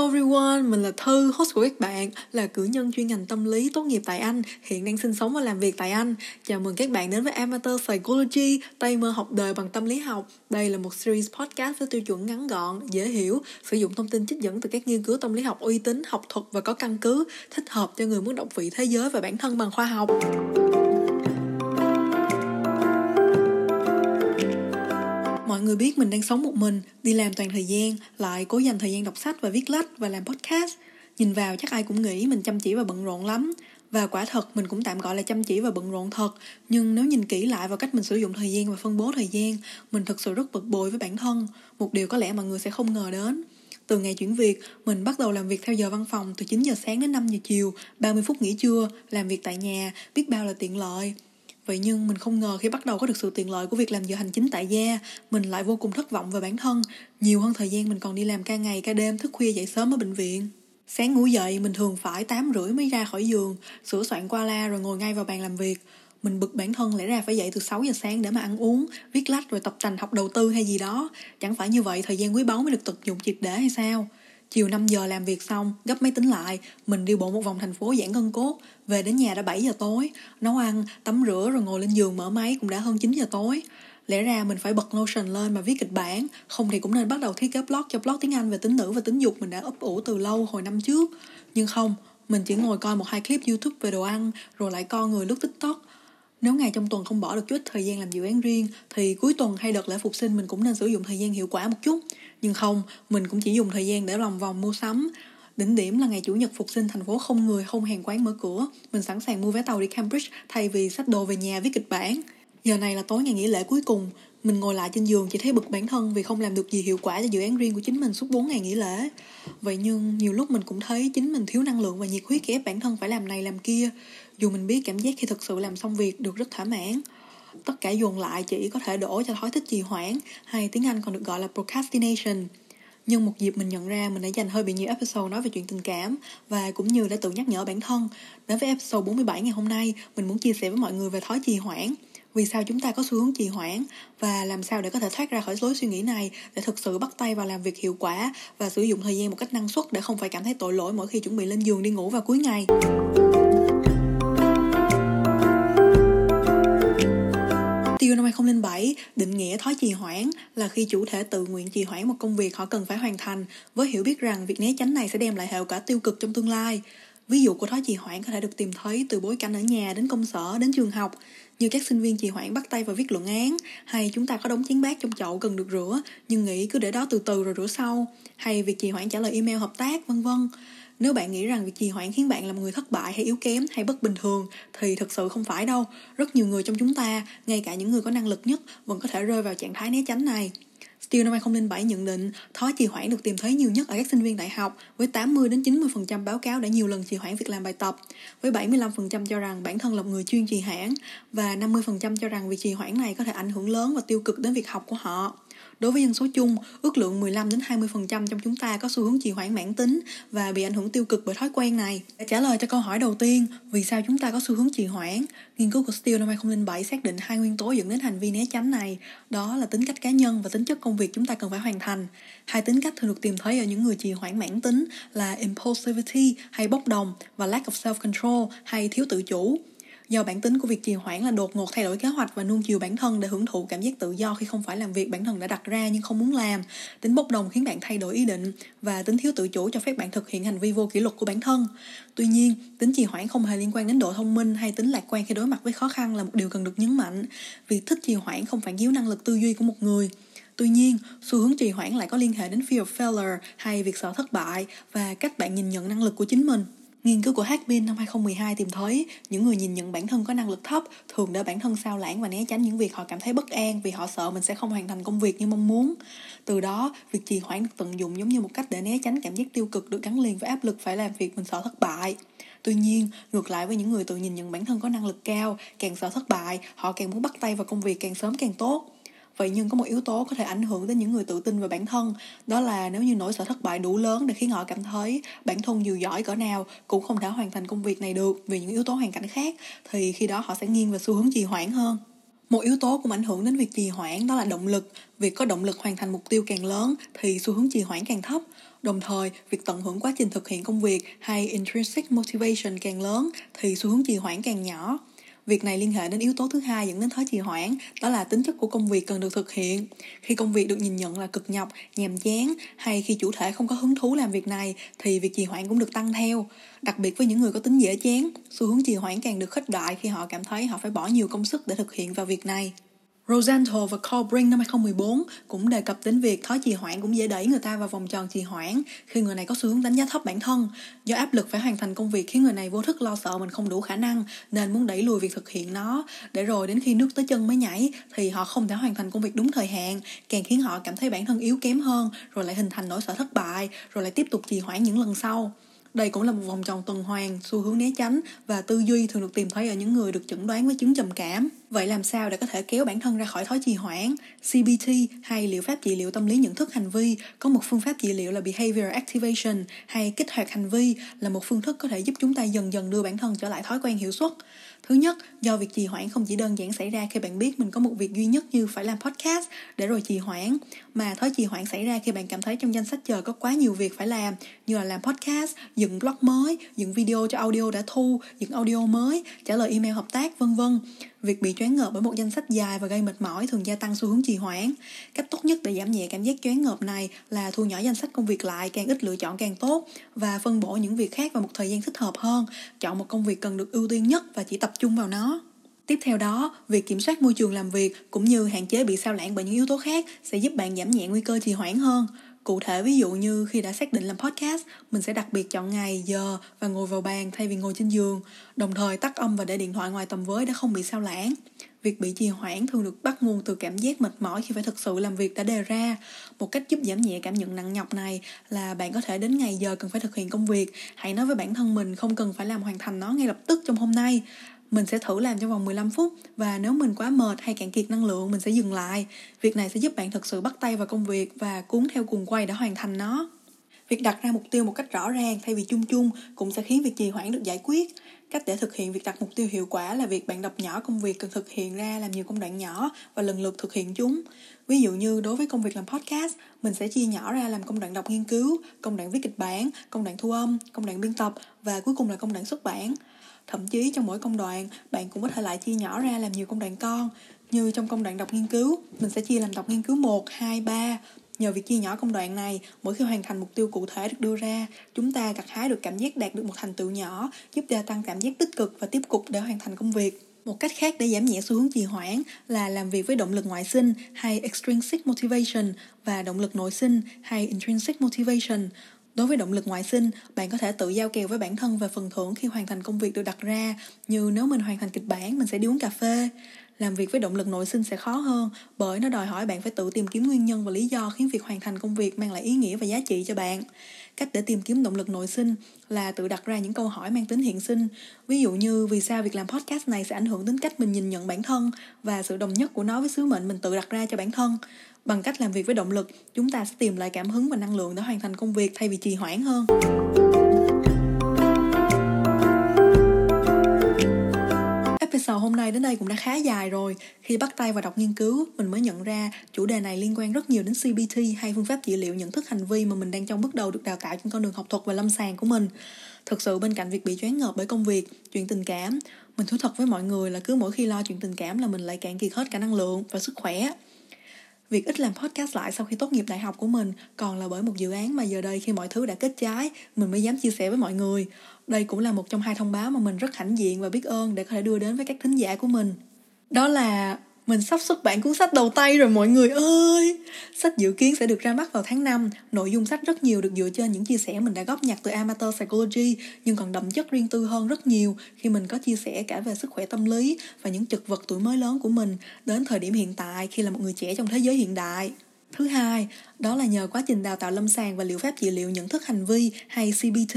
Hello everyone, mình là Thư, host của các bạn, là cử nhân chuyên ngành tâm lý tốt nghiệp tại Anh, hiện đang sinh sống và làm việc tại Anh. Chào mừng các bạn đến với Amateur Psychology, tay mơ học đời bằng tâm lý học. Đây là một series podcast với tiêu chuẩn ngắn gọn, dễ hiểu, sử dụng thông tin trích dẫn từ các nghiên cứu tâm lý học uy tín, học thuật và có căn cứ, thích hợp cho người muốn động vị thế giới và bản thân bằng khoa học. Mọi người biết mình đang sống một mình, đi làm toàn thời gian, lại cố dành thời gian đọc sách và viết lách và làm podcast. Nhìn vào chắc ai cũng nghĩ mình chăm chỉ và bận rộn lắm. Và quả thật mình cũng tạm gọi là chăm chỉ và bận rộn thật Nhưng nếu nhìn kỹ lại vào cách mình sử dụng thời gian và phân bố thời gian Mình thực sự rất bực bội với bản thân Một điều có lẽ mọi người sẽ không ngờ đến từ ngày chuyển việc, mình bắt đầu làm việc theo giờ văn phòng từ 9 giờ sáng đến 5 giờ chiều, 30 phút nghỉ trưa, làm việc tại nhà, biết bao là tiện lợi. Vậy nhưng mình không ngờ khi bắt đầu có được sự tiện lợi của việc làm giờ hành chính tại gia, mình lại vô cùng thất vọng về bản thân, nhiều hơn thời gian mình còn đi làm ca ngày ca đêm thức khuya dậy sớm ở bệnh viện. Sáng ngủ dậy mình thường phải 8 rưỡi mới ra khỏi giường, sửa soạn qua la rồi ngồi ngay vào bàn làm việc. Mình bực bản thân lẽ ra phải dậy từ 6 giờ sáng để mà ăn uống, viết lách rồi tập tành học đầu tư hay gì đó. Chẳng phải như vậy thời gian quý báu mới được tận dụng triệt để hay sao? Chiều 5 giờ làm việc xong, gấp máy tính lại, mình đi bộ một vòng thành phố giãn gân cốt, về đến nhà đã 7 giờ tối, nấu ăn, tắm rửa rồi ngồi lên giường mở máy cũng đã hơn 9 giờ tối. Lẽ ra mình phải bật Notion lên mà viết kịch bản, không thì cũng nên bắt đầu thiết kế blog cho blog tiếng Anh về tính nữ và tính dục mình đã ấp ủ từ lâu hồi năm trước. Nhưng không, mình chỉ ngồi coi một hai clip YouTube về đồ ăn, rồi lại coi người lướt TikTok, nếu ngày trong tuần không bỏ được chút thời gian làm dự án riêng thì cuối tuần hay đợt lễ phục sinh mình cũng nên sử dụng thời gian hiệu quả một chút. Nhưng không, mình cũng chỉ dùng thời gian để lòng vòng mua sắm. Đỉnh điểm là ngày Chủ nhật phục sinh thành phố không người, không hàng quán mở cửa. Mình sẵn sàng mua vé tàu đi Cambridge thay vì sách đồ về nhà viết kịch bản. Giờ này là tối ngày nghỉ lễ cuối cùng, mình ngồi lại trên giường chỉ thấy bực bản thân vì không làm được gì hiệu quả cho dự án riêng của chính mình suốt 4 ngày nghỉ lễ. Vậy nhưng nhiều lúc mình cũng thấy chính mình thiếu năng lượng và nhiệt huyết khi ép bản thân phải làm này làm kia. Dù mình biết cảm giác khi thực sự làm xong việc được rất thỏa mãn. Tất cả dồn lại chỉ có thể đổ cho thói thích trì hoãn hay tiếng Anh còn được gọi là procrastination. Nhưng một dịp mình nhận ra mình đã dành hơi bị nhiều episode nói về chuyện tình cảm và cũng như đã tự nhắc nhở bản thân. Đến với episode 47 ngày hôm nay, mình muốn chia sẻ với mọi người về thói trì hoãn vì sao chúng ta có xu hướng trì hoãn và làm sao để có thể thoát ra khỏi lối suy nghĩ này để thực sự bắt tay vào làm việc hiệu quả và sử dụng thời gian một cách năng suất để không phải cảm thấy tội lỗi mỗi khi chuẩn bị lên giường đi ngủ vào cuối ngày. Tiêu năm 2007 định nghĩa thói trì hoãn là khi chủ thể tự nguyện trì hoãn một công việc họ cần phải hoàn thành với hiểu biết rằng việc né tránh này sẽ đem lại hiệu quả tiêu cực trong tương lai. Ví dụ của thói trì hoãn có thể được tìm thấy từ bối cảnh ở nhà đến công sở đến trường học như các sinh viên trì hoãn bắt tay vào viết luận án, hay chúng ta có đống chén bát trong chậu cần được rửa, nhưng nghĩ cứ để đó từ từ rồi rửa sau, hay việc trì hoãn trả lời email hợp tác, vân vân nếu bạn nghĩ rằng việc trì hoãn khiến bạn là một người thất bại hay yếu kém hay bất bình thường thì thực sự không phải đâu rất nhiều người trong chúng ta ngay cả những người có năng lực nhất vẫn có thể rơi vào trạng thái né tránh này Steele năm 2007 nhận định thói trì hoãn được tìm thấy nhiều nhất ở các sinh viên đại học với 80 đến 90% báo cáo đã nhiều lần trì hoãn việc làm bài tập, với 75% cho rằng bản thân là một người chuyên trì hoãn và 50% cho rằng việc trì hoãn này có thể ảnh hưởng lớn và tiêu cực đến việc học của họ. Đối với dân số chung, ước lượng 15 đến 20% trong chúng ta có xu hướng trì hoãn mãn tính và bị ảnh hưởng tiêu cực bởi thói quen này. Để trả lời cho câu hỏi đầu tiên, vì sao chúng ta có xu hướng trì hoãn? Nghiên cứu của Steele năm 2007 xác định hai nguyên tố dẫn đến hành vi né tránh này, đó là tính cách cá nhân và tính chất công việc chúng ta cần phải hoàn thành. Hai tính cách thường được tìm thấy ở những người trì hoãn mãn tính là impulsivity hay bốc đồng và lack of self-control hay thiếu tự chủ. Do bản tính của việc trì hoãn là đột ngột thay đổi kế hoạch và nuông chiều bản thân để hưởng thụ cảm giác tự do khi không phải làm việc bản thân đã đặt ra nhưng không muốn làm. Tính bốc đồng khiến bạn thay đổi ý định và tính thiếu tự chủ cho phép bạn thực hiện hành vi vô kỷ luật của bản thân. Tuy nhiên, tính trì hoãn không hề liên quan đến độ thông minh hay tính lạc quan khi đối mặt với khó khăn là một điều cần được nhấn mạnh. Việc thích trì hoãn không phản chiếu năng lực tư duy của một người. Tuy nhiên, xu hướng trì hoãn lại có liên hệ đến fear of failure hay việc sợ thất bại và cách bạn nhìn nhận năng lực của chính mình. Nghiên cứu của Hackbin năm 2012 tìm thấy những người nhìn nhận bản thân có năng lực thấp thường để bản thân sao lãng và né tránh những việc họ cảm thấy bất an vì họ sợ mình sẽ không hoàn thành công việc như mong muốn. Từ đó, việc trì hoãn được tận dụng giống như một cách để né tránh cảm giác tiêu cực được gắn liền với áp lực phải làm việc mình sợ thất bại. Tuy nhiên, ngược lại với những người tự nhìn nhận bản thân có năng lực cao, càng sợ thất bại, họ càng muốn bắt tay vào công việc càng sớm càng tốt. Vậy nhưng có một yếu tố có thể ảnh hưởng đến những người tự tin về bản thân, đó là nếu như nỗi sợ thất bại đủ lớn để khiến họ cảm thấy bản thân dù giỏi cỡ nào cũng không thể hoàn thành công việc này được vì những yếu tố hoàn cảnh khác, thì khi đó họ sẽ nghiêng về xu hướng trì hoãn hơn. Một yếu tố cũng ảnh hưởng đến việc trì hoãn đó là động lực. Việc có động lực hoàn thành mục tiêu càng lớn thì xu hướng trì hoãn càng thấp. Đồng thời, việc tận hưởng quá trình thực hiện công việc hay intrinsic motivation càng lớn thì xu hướng trì hoãn càng nhỏ. Việc này liên hệ đến yếu tố thứ hai dẫn đến thói trì hoãn, đó là tính chất của công việc cần được thực hiện. Khi công việc được nhìn nhận là cực nhọc, nhàm chán hay khi chủ thể không có hứng thú làm việc này thì việc trì hoãn cũng được tăng theo. Đặc biệt với những người có tính dễ chán, xu hướng trì hoãn càng được khích đại khi họ cảm thấy họ phải bỏ nhiều công sức để thực hiện vào việc này. Rosenthal và Colbring năm 2014 cũng đề cập đến việc thói trì hoãn cũng dễ đẩy người ta vào vòng tròn trì hoãn khi người này có xu hướng đánh giá thấp bản thân. Do áp lực phải hoàn thành công việc khiến người này vô thức lo sợ mình không đủ khả năng nên muốn đẩy lùi việc thực hiện nó để rồi đến khi nước tới chân mới nhảy thì họ không thể hoàn thành công việc đúng thời hạn càng khiến họ cảm thấy bản thân yếu kém hơn rồi lại hình thành nỗi sợ thất bại rồi lại tiếp tục trì hoãn những lần sau. Đây cũng là một vòng tròn tuần hoàn, xu hướng né tránh và tư duy thường được tìm thấy ở những người được chẩn đoán với chứng trầm cảm. Vậy làm sao để có thể kéo bản thân ra khỏi thói trì hoãn? CBT hay liệu pháp trị liệu tâm lý nhận thức hành vi có một phương pháp trị liệu là Behavior Activation hay kích hoạt hành vi là một phương thức có thể giúp chúng ta dần dần đưa bản thân trở lại thói quen hiệu suất. Thứ nhất, do việc trì hoãn không chỉ đơn giản xảy ra khi bạn biết mình có một việc duy nhất như phải làm podcast để rồi trì hoãn, mà thói trì hoãn xảy ra khi bạn cảm thấy trong danh sách chờ có quá nhiều việc phải làm như là làm podcast, dựng blog mới, dựng video cho audio đã thu, dựng audio mới, trả lời email hợp tác, vân vân. Việc bị choáng ngợp bởi một danh sách dài và gây mệt mỏi thường gia tăng xu hướng trì hoãn. Cách tốt nhất để giảm nhẹ cảm giác choáng ngợp này là thu nhỏ danh sách công việc lại, càng ít lựa chọn càng tốt và phân bổ những việc khác vào một thời gian thích hợp hơn. Chọn một công việc cần được ưu tiên nhất và chỉ tập trung vào nó. Tiếp theo đó, việc kiểm soát môi trường làm việc cũng như hạn chế bị sao lãng bởi những yếu tố khác sẽ giúp bạn giảm nhẹ nguy cơ trì hoãn hơn. Cụ thể ví dụ như khi đã xác định làm podcast, mình sẽ đặc biệt chọn ngày, giờ và ngồi vào bàn thay vì ngồi trên giường, đồng thời tắt âm và để điện thoại ngoài tầm với để không bị sao lãng. Việc bị trì hoãn thường được bắt nguồn từ cảm giác mệt mỏi khi phải thực sự làm việc đã đề ra. Một cách giúp giảm nhẹ cảm nhận nặng nhọc này là bạn có thể đến ngày giờ cần phải thực hiện công việc, hãy nói với bản thân mình không cần phải làm hoàn thành nó ngay lập tức trong hôm nay mình sẽ thử làm trong vòng 15 phút và nếu mình quá mệt hay cạn kiệt năng lượng, mình sẽ dừng lại. Việc này sẽ giúp bạn thực sự bắt tay vào công việc và cuốn theo cuồng quay để hoàn thành nó. Việc đặt ra mục tiêu một cách rõ ràng thay vì chung chung cũng sẽ khiến việc trì hoãn được giải quyết. Cách để thực hiện việc đặt mục tiêu hiệu quả là việc bạn đọc nhỏ công việc cần thực hiện ra làm nhiều công đoạn nhỏ và lần lượt thực hiện chúng. Ví dụ như đối với công việc làm podcast, mình sẽ chia nhỏ ra làm công đoạn đọc nghiên cứu, công đoạn viết kịch bản, công đoạn thu âm, công đoạn biên tập và cuối cùng là công đoạn xuất bản. Thậm chí trong mỗi công đoạn, bạn cũng có thể lại chia nhỏ ra làm nhiều công đoạn con. Như trong công đoạn đọc nghiên cứu, mình sẽ chia làm đọc nghiên cứu 1, 2, 3. Nhờ việc chia nhỏ công đoạn này, mỗi khi hoàn thành mục tiêu cụ thể được đưa ra, chúng ta gặt hái được cảm giác đạt được một thành tựu nhỏ, giúp gia tăng cảm giác tích cực và tiếp tục để hoàn thành công việc. Một cách khác để giảm nhẹ xu hướng trì hoãn là làm việc với động lực ngoại sinh hay extrinsic motivation và động lực nội sinh hay intrinsic motivation. Đối với động lực ngoại sinh, bạn có thể tự giao kèo với bản thân về phần thưởng khi hoàn thành công việc được đặt ra, như nếu mình hoàn thành kịch bản, mình sẽ đi uống cà phê. Làm việc với động lực nội sinh sẽ khó hơn bởi nó đòi hỏi bạn phải tự tìm kiếm nguyên nhân và lý do khiến việc hoàn thành công việc mang lại ý nghĩa và giá trị cho bạn. Cách để tìm kiếm động lực nội sinh là tự đặt ra những câu hỏi mang tính hiện sinh. Ví dụ như vì sao việc làm podcast này sẽ ảnh hưởng đến cách mình nhìn nhận bản thân và sự đồng nhất của nó với sứ mệnh mình tự đặt ra cho bản thân. Bằng cách làm việc với động lực, chúng ta sẽ tìm lại cảm hứng và năng lượng để hoàn thành công việc thay vì trì hoãn hơn. Episode hôm nay đến đây cũng đã khá dài rồi. Khi bắt tay vào đọc nghiên cứu, mình mới nhận ra chủ đề này liên quan rất nhiều đến CBT hay phương pháp trị liệu nhận thức hành vi mà mình đang trong bước đầu được đào tạo trên con đường học thuật và lâm sàng của mình. Thực sự bên cạnh việc bị choáng ngợp bởi công việc, chuyện tình cảm, mình thú thật với mọi người là cứ mỗi khi lo chuyện tình cảm là mình lại cạn kiệt hết cả năng lượng và sức khỏe. Việc ít làm podcast lại sau khi tốt nghiệp đại học của mình còn là bởi một dự án mà giờ đây khi mọi thứ đã kết trái, mình mới dám chia sẻ với mọi người. Đây cũng là một trong hai thông báo mà mình rất hãnh diện và biết ơn để có thể đưa đến với các thính giả của mình. Đó là mình sắp xuất bản cuốn sách đầu tay rồi mọi người ơi! Sách dự kiến sẽ được ra mắt vào tháng 5. Nội dung sách rất nhiều được dựa trên những chia sẻ mình đã góp nhặt từ Amateur Psychology, nhưng còn đậm chất riêng tư hơn rất nhiều khi mình có chia sẻ cả về sức khỏe tâm lý và những trực vật tuổi mới lớn của mình đến thời điểm hiện tại khi là một người trẻ trong thế giới hiện đại. Thứ hai, đó là nhờ quá trình đào tạo lâm sàng và liệu pháp trị liệu nhận thức hành vi hay CBT,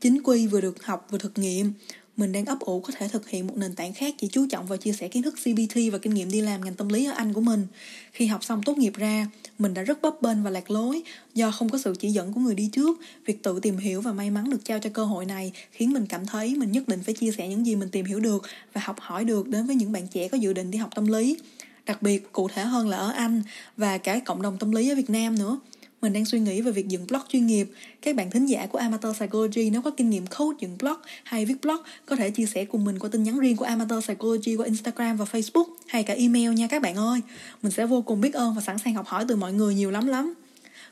chính quy vừa được học vừa thực nghiệm mình đang ấp ủ có thể thực hiện một nền tảng khác chỉ chú trọng vào chia sẻ kiến thức CBT và kinh nghiệm đi làm ngành tâm lý ở Anh của mình. Khi học xong tốt nghiệp ra, mình đã rất bấp bênh và lạc lối do không có sự chỉ dẫn của người đi trước. Việc tự tìm hiểu và may mắn được trao cho cơ hội này khiến mình cảm thấy mình nhất định phải chia sẻ những gì mình tìm hiểu được và học hỏi được đến với những bạn trẻ có dự định đi học tâm lý. Đặc biệt cụ thể hơn là ở Anh và cả cộng đồng tâm lý ở Việt Nam nữa mình đang suy nghĩ về việc dựng blog chuyên nghiệp. Các bạn thính giả của Amateur Psychology nếu có kinh nghiệm code dựng blog hay viết blog, có thể chia sẻ cùng mình qua tin nhắn riêng của Amateur Psychology qua Instagram và Facebook hay cả email nha các bạn ơi. Mình sẽ vô cùng biết ơn và sẵn sàng học hỏi từ mọi người nhiều lắm lắm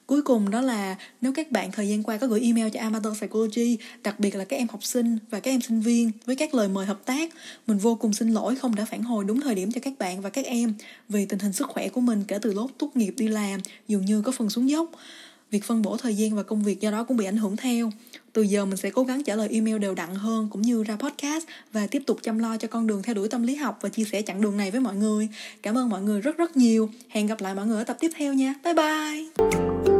cuối cùng đó là nếu các bạn thời gian qua có gửi email cho Amateur Psychology, đặc biệt là các em học sinh và các em sinh viên với các lời mời hợp tác, mình vô cùng xin lỗi không đã phản hồi đúng thời điểm cho các bạn và các em vì tình hình sức khỏe của mình kể từ lúc tốt nghiệp đi làm dường như có phần xuống dốc việc phân bổ thời gian và công việc do đó cũng bị ảnh hưởng theo. Từ giờ mình sẽ cố gắng trả lời email đều đặn hơn, cũng như ra podcast và tiếp tục chăm lo cho con đường theo đuổi tâm lý học và chia sẻ chặng đường này với mọi người. Cảm ơn mọi người rất rất nhiều. Hẹn gặp lại mọi người ở tập tiếp theo nha. Bye bye!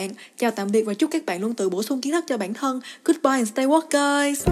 bạn. Chào tạm biệt và chúc các bạn luôn tự bổ sung kiến thức cho bản thân. Goodbye and stay woke, guys.